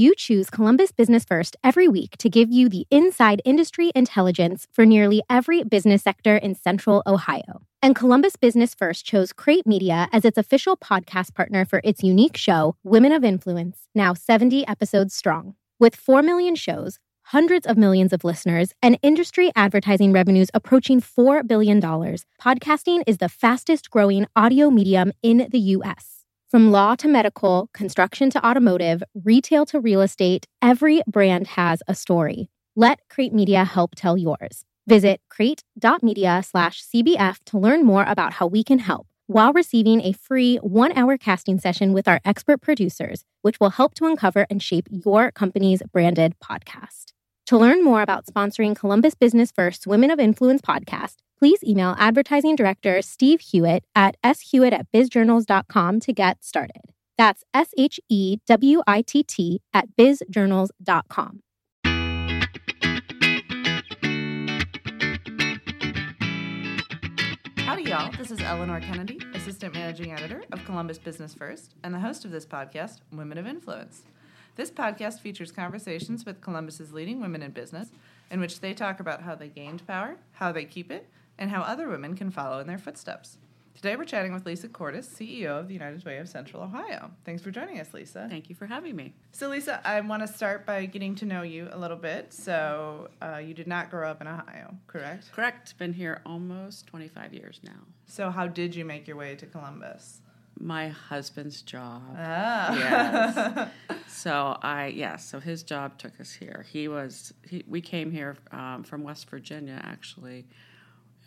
You choose Columbus Business First every week to give you the inside industry intelligence for nearly every business sector in Central Ohio. And Columbus Business First chose Crate Media as its official podcast partner for its unique show, Women of Influence, now 70 episodes strong. With 4 million shows, hundreds of millions of listeners, and industry advertising revenues approaching $4 billion, podcasting is the fastest growing audio medium in the U.S. From law to medical, construction to automotive, retail to real estate, every brand has a story. Let Crate Media help tell yours. Visit crate.media slash CBF to learn more about how we can help while receiving a free one hour casting session with our expert producers, which will help to uncover and shape your company's branded podcast. To learn more about sponsoring Columbus Business First Women of Influence podcast, please email advertising director Steve Hewitt at shewitt at bizjournals.com to get started. That's S H E W I T T at bizjournals.com. Howdy, y'all. This is Eleanor Kennedy, Assistant Managing Editor of Columbus Business First, and the host of this podcast, Women of Influence. This podcast features conversations with Columbus's leading women in business, in which they talk about how they gained power, how they keep it, and how other women can follow in their footsteps. Today we're chatting with Lisa Courtice, CEO of the United Way of Central Ohio. Thanks for joining us, Lisa. Thank you for having me. So, Lisa, I want to start by getting to know you a little bit. So, uh, you did not grow up in Ohio, correct? Correct. Been here almost 25 years now. So, how did you make your way to Columbus? My husband's job. Ah. Yes. so I yes. So his job took us here. He was. He, we came here um, from West Virginia actually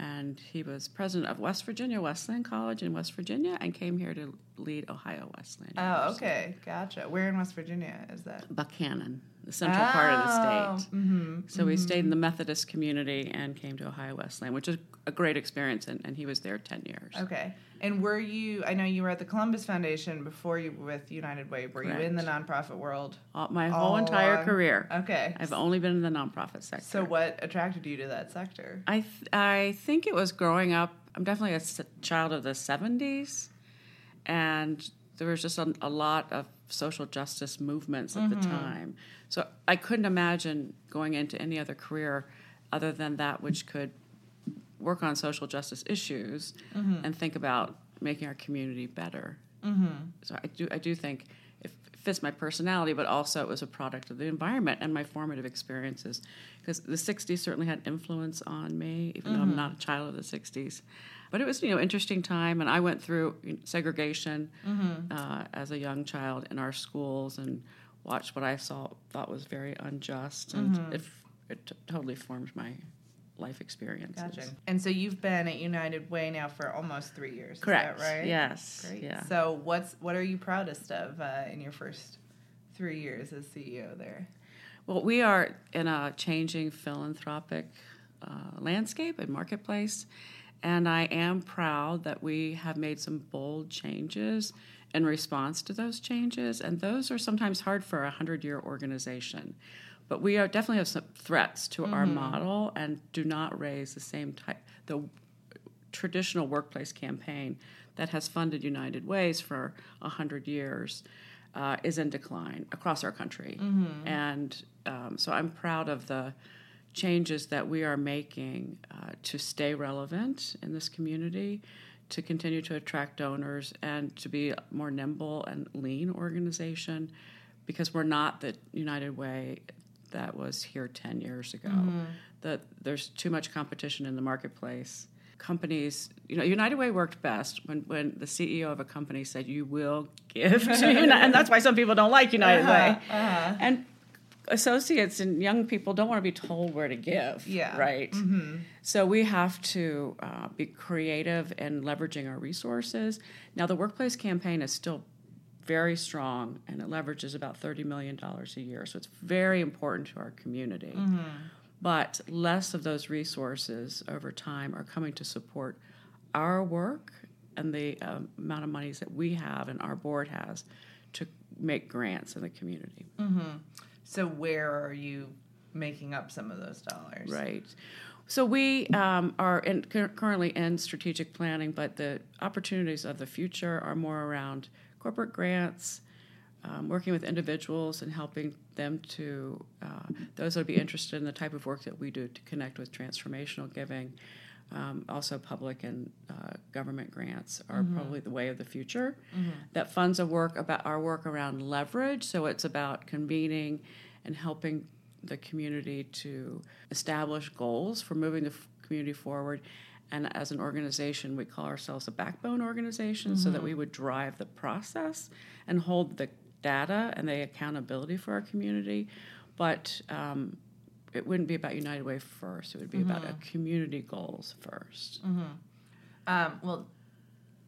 and he was president of West Virginia Wesleyan College in West Virginia and came here to lead Ohio Wesleyan. oh, University. okay. Gotcha. Where in West Virginia is that? Buckhannon, the central part of the state. Mm-hmm. So we stayed in the Methodist community and came to Ohio Wesleyan, which is a great experience, and, and he was there 10 years. Okay. And were you, I know you were at the Columbus Foundation before you were with United Way. Were you in the nonprofit world? All, my All whole entire along? career. Okay. I've only been in the nonprofit sector. So, what attracted you to that sector? I th- I think it was growing up. I'm definitely a s- child of the '70s, and there was just a, a lot of social justice movements at the mm-hmm. time. So I couldn't imagine going into any other career other than that which could work on social justice issues mm-hmm. and think about making our community better. Mm-hmm. So I do I do think fits my personality, but also it was a product of the environment and my formative experiences. Because the '60s certainly had influence on me, even though I'm mm-hmm. not a child of the '60s. But it was you know interesting time, and I went through segregation mm-hmm. uh, as a young child in our schools and watched what I saw thought was very unjust, and mm-hmm. it, it t- totally formed my life experiences. Gotcha. And so you've been at United Way now for almost three years. Correct. Is that right? Yes. Great. Yeah. So what's what are you proudest of uh, in your first three years as CEO there? Well, we are in a changing philanthropic uh, landscape and marketplace, and I am proud that we have made some bold changes in response to those changes, and those are sometimes hard for a hundred-year organization. But we are definitely have some threats to our model and do not raise the same type the traditional workplace campaign that has funded United Ways for a hundred years uh, is in decline across our country, and um, so I'm proud of the changes that we are making uh, to stay relevant in this community, to continue to attract donors, and to be a more nimble and lean organization, because we're not the United Way that was here 10 years ago. Mm-hmm. That there's too much competition in the marketplace. Companies, you know, United Way worked best when, when the CEO of a company said, "You will give to United," and that's why some people don't like United uh-huh, Way. Uh-huh. And associates and young people don't want to be told where to give. Yeah. Right. Mm-hmm. So we have to uh, be creative in leveraging our resources. Now, the workplace campaign is still very strong and it leverages about $30 million a year. So it's very important to our community. But less of those resources over time are coming to support our work and the um, amount of monies that we have and our board has to make grants in the community. So where are you making up some of those dollars? Right. So we um, are in, currently in strategic planning, but the opportunities of the future are more around corporate grants, um, working with individuals and helping them to, uh, those that would be interested in the type of work that we do to connect with transformational giving. Um, also, public and uh, government grants are mm-hmm. probably the way of the future. Mm-hmm. That funds a work about our work around leverage. So it's about convening and helping the community to establish goals for moving the f- community forward. And as an organization, we call ourselves a backbone organization mm-hmm. so that mm-hmm. we would drive the process and hold the data and the accountability for our community. But um, it wouldn't be about United Way first. It would be mm-hmm. about a community goals 1st mm-hmm. um, well,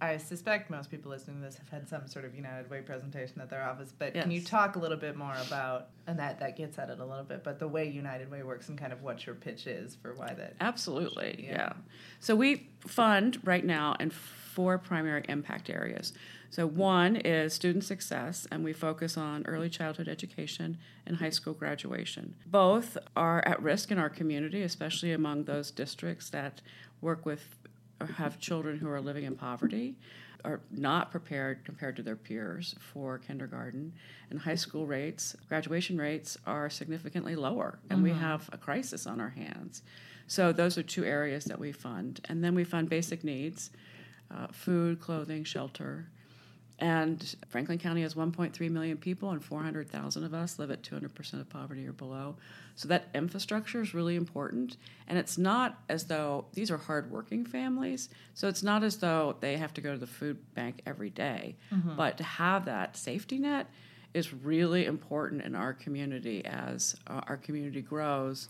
I suspect most people listening to this have had some sort of United Way presentation at their office, but yes. can you talk a little bit more about, and that, that gets at it a little bit, but the way United Way works and kind of what your pitch is for why that. Absolutely, yeah. yeah. So we fund right now in four primary impact areas. So, one is student success, and we focus on early childhood education and high school graduation. Both are at risk in our community, especially among those districts that work with have children who are living in poverty are not prepared compared to their peers for kindergarten. And high school rates graduation rates are significantly lower and mm-hmm. we have a crisis on our hands. So those are two areas that we fund. And then we fund basic needs uh, food clothing shelter and Franklin County has 1.3 million people, and 400,000 of us live at 200% of poverty or below. So that infrastructure is really important. And it's not as though these are hardworking families. So it's not as though they have to go to the food bank every day. Mm-hmm. But to have that safety net is really important in our community as uh, our community grows.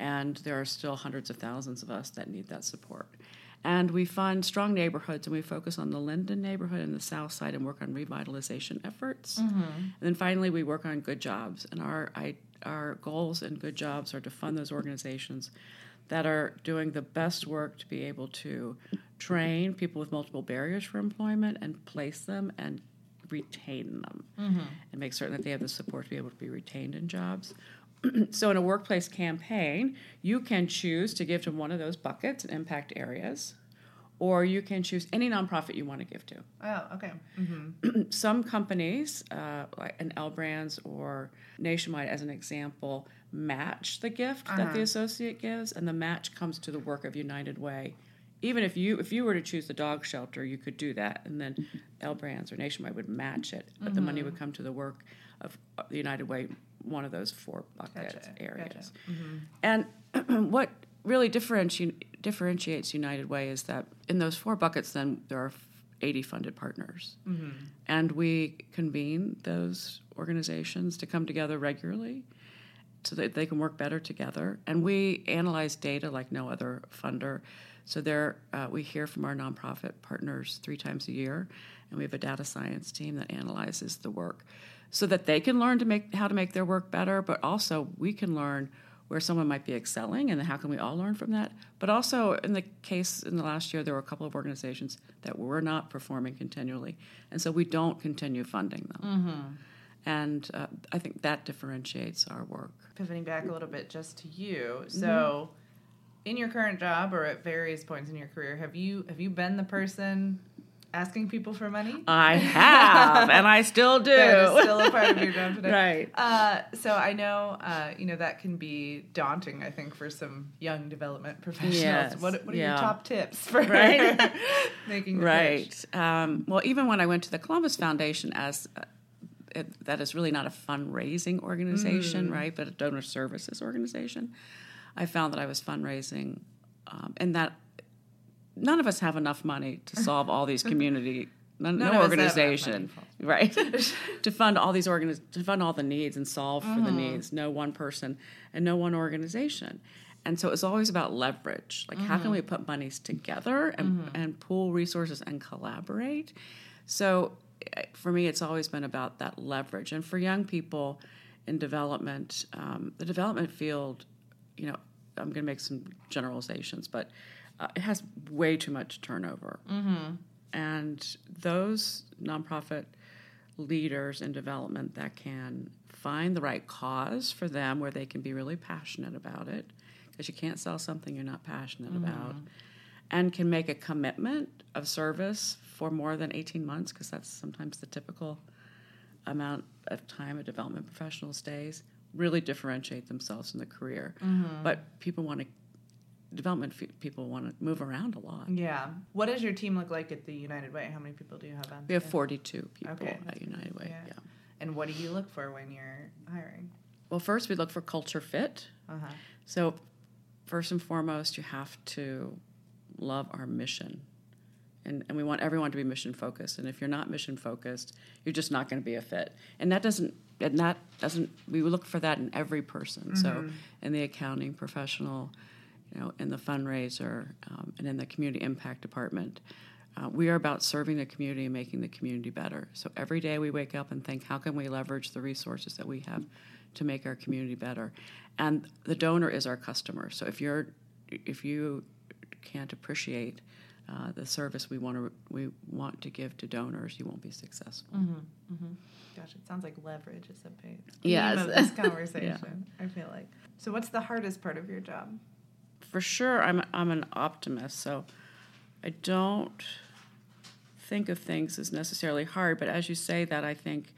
And there are still hundreds of thousands of us that need that support. And we fund strong neighborhoods and we focus on the Linden neighborhood and the South Side and work on revitalization efforts. Mm-hmm. And then finally, we work on good jobs. And our, I, our goals and good jobs are to fund those organizations that are doing the best work to be able to train people with multiple barriers for employment and place them and retain them mm-hmm. and make certain that they have the support to be able to be retained in jobs. so in a workplace campaign, you can choose to give to one of those buckets and impact areas, or you can choose any nonprofit you want to give to. Oh, okay. Mm-hmm. Some companies, uh, like an L Brands or Nationwide, as an example, match the gift uh-huh. that the uh-huh. associate gives, and the match comes to the work of United Way. Even if you if you were to choose the dog shelter, you could do that, and then L Brands or Nationwide would match it, but mm-hmm. the money would mm-hmm. come to the work of the United Way one of those four bucket gotcha. areas. Gotcha. Mm-hmm. And what really differenti- differentiates United Way is that in those four buckets, then there are 80 funded partners. Mm-hmm. And we convene those organizations to come together regularly so that they can work better together. And we analyze data like no other funder. So there, uh, we hear from our nonprofit partners three times a year, and we have a data science team that analyzes the work so that they can learn to make how to make their work better, but also we can learn where someone might be excelling and how can we all learn from that but also in the case in the last year there were a couple of organizations that were not performing continually and so we don't continue funding them mm-hmm. and uh, i think that differentiates our work pivoting back a little bit just to you so mm-hmm. in your current job or at various points in your career have you have you been the person asking people for money? I have, and I still do. that is still a part of your job today. Right. Uh, so I know, uh, you know, that can be daunting, I think, for some young development professionals. Yes. What, what are yeah. your top tips for right. making Right. Um, well, even when I went to the Columbus Foundation as uh, it, that is really not a fundraising organization, mm. right, but a donor services organization. I found that I was fundraising, um, and that none of us have enough money to solve all these community none, no organization right to fund all these organiz- to fund all the needs and solve for the mm-hmm. needs no one person and no one organization and so it's always about leverage like mm-hmm. how can mm-hmm. we put monies together and, mm-hmm. and pool resources and collaborate so eh, for me it's always been about that leverage and for young people in development um, the development field you know i'm going to make some generalizations but uh, it has way too much turnover. Mm-hmm. And those nonprofit leaders in development that can find the right cause for them where they can be really passionate about it, because you can't sell something you're not passionate mm-hmm. about, and can make a commitment of service for more than 18 months, because that's sometimes the typical amount of time a development professional stays really differentiate themselves in the career. Mm-hmm. But people want to development f- people want to move around a lot. Yeah. What does your team look like at the United Way? How many people do you have on? We have 42 people Okay. at United Way. Yeah. Yeah. And what do you look for when you're hiring? Well, first we look for culture fit. Uh huh. So, first and foremost, you have to love our mission. And, and we want everyone to be mission focused. And if you're not mission focused, you're just not going to be a fit. And that doesn't, and that doesn't, we look for that in every person. So, in the accounting professional, you know, in the fundraiser, um, and in the community impact department, uh, we are about serving the community and making the community better. So every day we wake up and think, how can we leverage the resources that we have to make our community better? And the donor is our customer. So if you're, if you can't appreciate uh, the service we want to we want to give to donors, you won't be successful. Gosh, it sounds like leverage is a big Yes. of this conversation. I feel like. So, what's the hardest part of your job? For sure I'm I'm an optimist, so I don't think of things as necessarily hard. But as you say that, I think,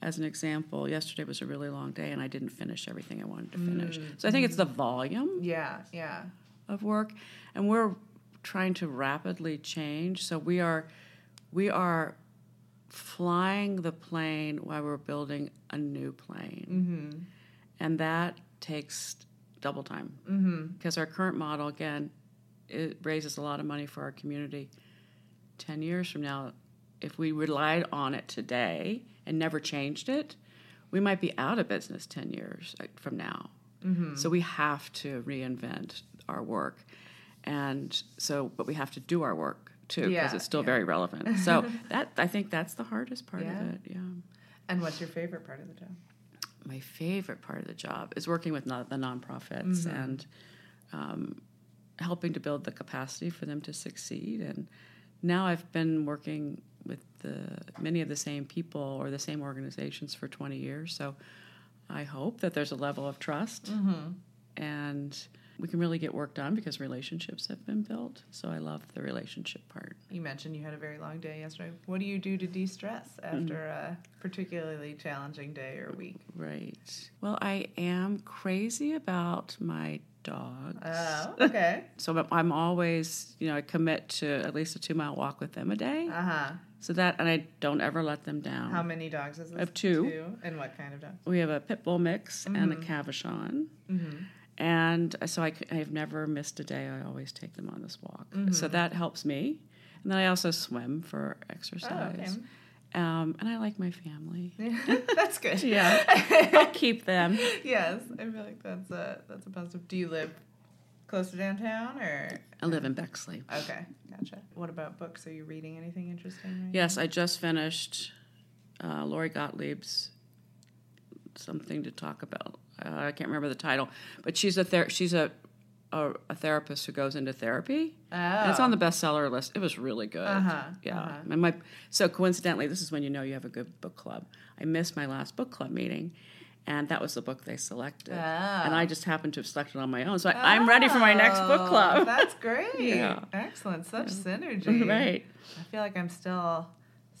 as an example, yesterday was a really long day, and I didn't finish everything I wanted to finish. Mm. So I think it's the volume Yeah, yeah. of work, and we're trying to rapidly change. So we are we are flying the plane while we're building a new plane, mm-hmm. and that takes double time because our current model again it raises a lot of money for our community. Ten years from now, if we relied on it today and never changed it, we might be out of business ten years uh, from now. So we have to reinvent our work, and so but we have to do our work too because Yeah, it's still yeah. very relevant. So that I think that's the hardest part Yeah. of it. Yeah. And what's your favorite part of the job? My favorite part of the job is working with the nonprofits and um, helping to build the capacity for them to succeed. And now I've been working with the many of the same people or the same organizations for 20 years. So I hope that there's a level of trust and we can really get work done because relationships have been built. So I love the relationship part. You mentioned you had a very long day yesterday. What do you do to de stress after a particularly challenging day or week? Right. Well, I am crazy about my dogs. Oh, okay. So I'm- always, you know, I commit to at least a two mile walk with them a day. Uh huh. So that, and I don't ever let them down. How many dogs is this? I have two. And what kind of dogs? we have a pit bull mix and a Mm-hmm. And so I, have never missed a day. I always take them on this walk. Mm-hmm. So that helps me. And then I also swim for exercise. um, and I like my family. That's good. Yeah. I'll keep them. yes, I feel like that's a that's a positive. Do you live close to downtown or? I live in Bexley. Okay, gotcha. What about books? Are you reading anything interesting? Right Yes, I just finished uh, Lori Gottlieb's something to talk about. Uh, I can't remember the title, but she's a ther- she's a, a a therapist who goes into therapy. now? And it's on the bestseller list. It was really good. Oh. Uh-huh, Yeah. uh-huh. And my so coincidentally, this is when you know you have a good book club. I missed my last book club meeting. And that was the book they selected. And I just happened to have selected on my own. So I, I'm ready for my next book Oh, club. That's great. Yeah. Excellent. Such synergy. right. I feel like I'm still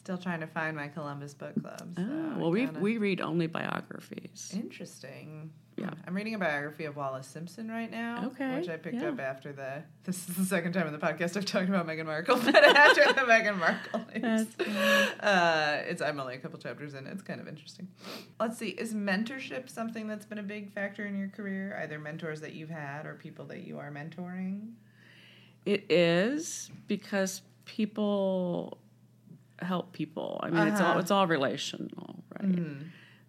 still trying to find my Columbus book club. So Oh, well, we we read only biographies. Interesting. Yeah. I'm reading a biography of Wallis Simpson right now. Okay, Which I picked yeah. up after the. This is the second time in the podcast I've talked about Meghan Markle, but after the Meghan Markle news. Uh, it's I'm only a couple chapters in. It's kind of interesting. Let's see. Is mentorship something that's been a big factor in your career? Either mentors that you've had or people that you are mentoring? It is because people help people. I mean, it's all Uh-huh. it's all relational, right?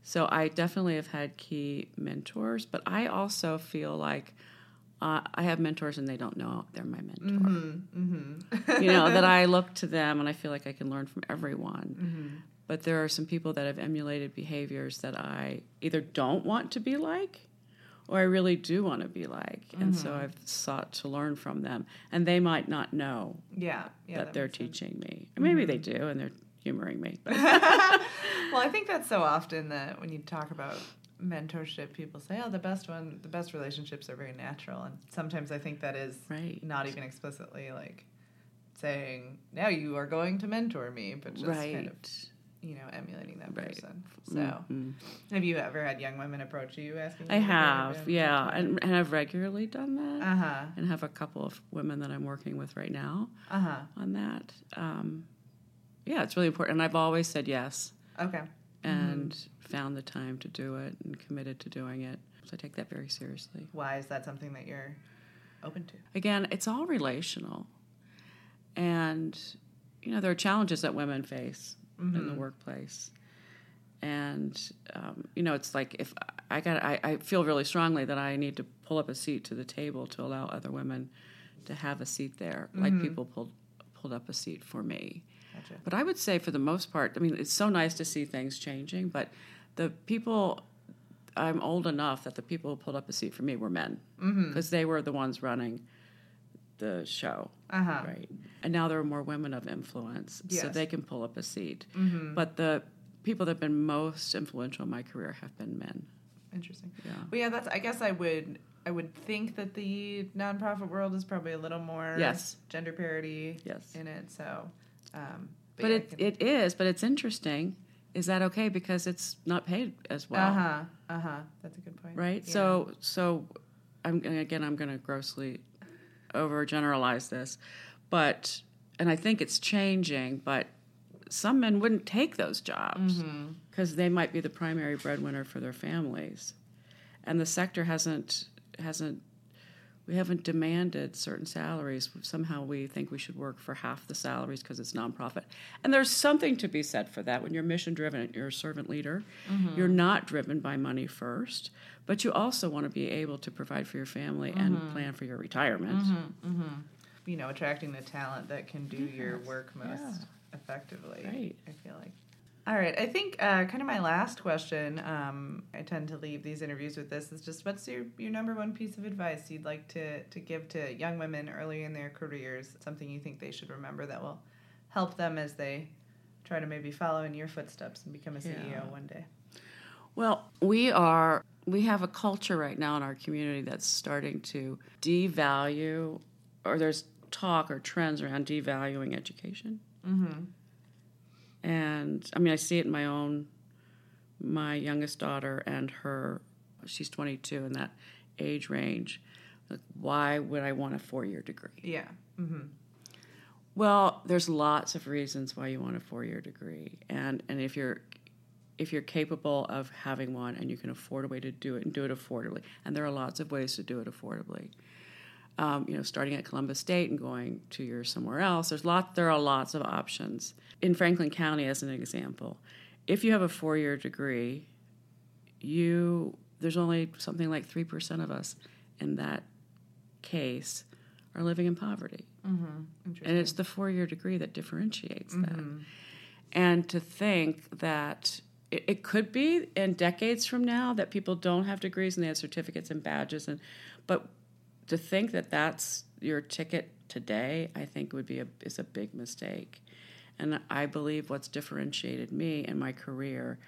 So I definitely have had key mentors, but I also feel like uh, I have mentors and they don't know they're my mentor. you know that I look to them and I feel like I can learn from everyone. But there are some people that have emulated behaviors that I either don't want to be like or I really do want to be like. And so mm-hmm. I've sought to learn from them. And they might not know Yeah. Yeah. that, that they're makes sense. teaching me. Or maybe they mm-hmm. do and they're humoring me. Well, I think that's so often that when you talk about mentorship, people say, "Oh, the best one, the best relationships are very natural," and sometimes I think that is Right. not even explicitly like saying, "Now you are going to mentor me," but just right. kind of you know, emulating that Right. person. So, have you ever had young women approach you asking? I have, yeah, and, and I've regularly done that, Uh huh. and have a couple of women that I'm working with right now Uh huh. on that. Um, yeah, it's really important, and I've always said yes Okay. and found the time to do it and committed to doing it. So I take that very seriously. Why is that something that you're open to? Again, it's all relational, and you know there are challenges that women face in the mm-hmm. workplace, and um, you know it's like if I got I, I feel really strongly that I need to pull up a seat to the table to allow other women to have a seat there, like mm-hmm. people pulled pulled up a seat for me. Gotcha. But I would say, for the most part, I mean, it's so nice to see things changing. But the people, I'm old enough that the people who pulled up a seat for me were men mm-hmm. because they were the ones running the show, Uh huh. right? And now there are more women of influence, so Yes. Mm-hmm. they can pull up a seat. But the people that have been most influential in my career have been men. Interesting. Yeah. Well, yeah, that's. I guess I would. I would think that the nonprofit world is probably a little more Yes. gender parity Yes. in it. So, um, But yeah, it, can- it is, but it's interesting. Is that okay? Because it's not paid as well. Uh huh. Uh huh. That's a good point. right? Yeah. So, so I'm again, I'm going to grossly overgeneralize this, but and I think it's changing. But some men wouldn't take those jobs Mm-hmm. because they might be the primary breadwinner for their families, and the sector hasn't hasn't. We haven't demanded certain salaries. Somehow we think we should work for half the salaries because it's nonprofit. And there's something to be said for that. When you're mission driven, you're a servant leader, mm-hmm. you're not driven by money first, but you also want to be able to provide for your family and mm-hmm. plan for your retirement. Mm-hmm. you know, attracting the talent that can do your work most Yeah. effectively. Right. I feel like. All right. I think uh, kind of my last question. Um, I tend to leave these interviews with this. Is just what's your your number one piece of advice you'd like to to give to young women early in their careers? Something you think they should remember that will help them as they try to maybe follow in your footsteps and become a CEO Yeah. one day. Well, we are we have a culture right now in our community that's starting to devalue, or there's talk or trends around devaluing education. Mm-hmm. And I mean, I see it in my own, my youngest daughter and her. She's 22 in that age range. Like, why would I want a four-year degree? Yeah. Mm-hmm. Well, there's lots of reasons why you want a four-year degree, and and if you're if you're capable of having one and you can afford a way to do it and do it affordably, and there are lots of ways to do it affordably. Um, you know, starting at Columbus State and going two years somewhere else. There's lot. There are lots of options in Franklin County, as an example. If you have a four-year degree, you there's only something like three percent of us in that case are living in poverty. And it's the four year degree that differentiates that. And to think that it, it could be in decades from now that people don't have degrees and they have certificates and badges, and but to think that that's your ticket today, I think would be a is a big mistake. And I believe what's differentiated me in my career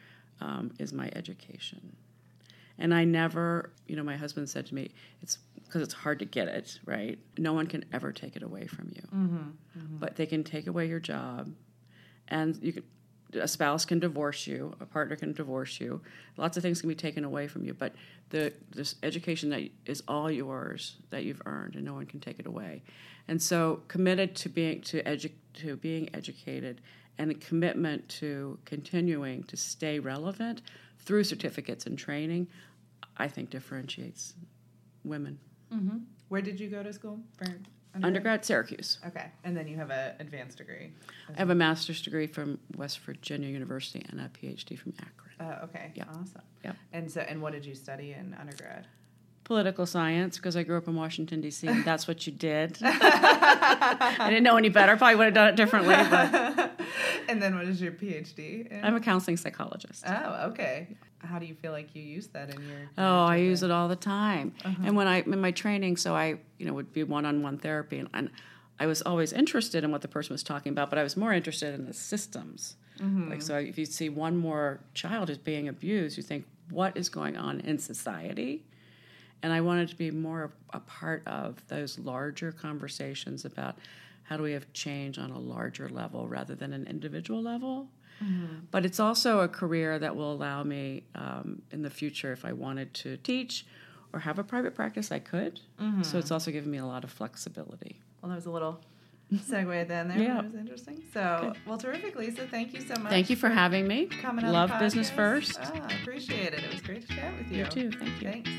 um, is my education. And I never, you know, my husband said to me, it's because it's hard to get it, right? No one can ever take it away from you. But they can take away your job, and you can, a spouse can divorce you, a partner can divorce you. Lots of things can be taken away from you, but the this education that is all yours that you've earned, and no one can take it away. And so, committed to being to edu- to being educated, and a commitment to continuing to stay relevant through certificates and training, I think differentiates women. Mm-hmm. Where did you go to school for Undergrad, Syracuse. Okay, and then you have an advanced degree. I have a master's degree from West Virginia University and a PhD from Akron. Uh, okay, Yeah. awesome. Yeah, And so, and what did you study in undergrad? Political science, because I grew up in Washington, D.C., and that's what you did. I didn't know any better. Probably would have done it differently, but and then what is your PhD in? I'm a counseling psychologist. oh, okay. How do you feel like you use that in your? Oh, I use it all the time. Uh-huh. And when I in my training, so I you know would be one-on-one therapy, and, and I was always interested in what the person was talking about, but I was more interested in the systems. Mm-hmm. Like so, if you see one more child is being abused, you think what is going on in society, and I wanted to be more a part of those larger conversations about how do we have change on a larger level rather than an individual level. But it's also a career that will allow me um, in the future, if I wanted to teach or have a private practice, I could. So it's also given me a lot of flexibility. Well, there was a little segue at the end there. Yeah. That was interesting. So, well, terrific, Lisa. Thank you so much. Thank you for having me. coming on Love business first. Ah, I appreciate it. It was great to chat with you. You too. Thank you. Thanks.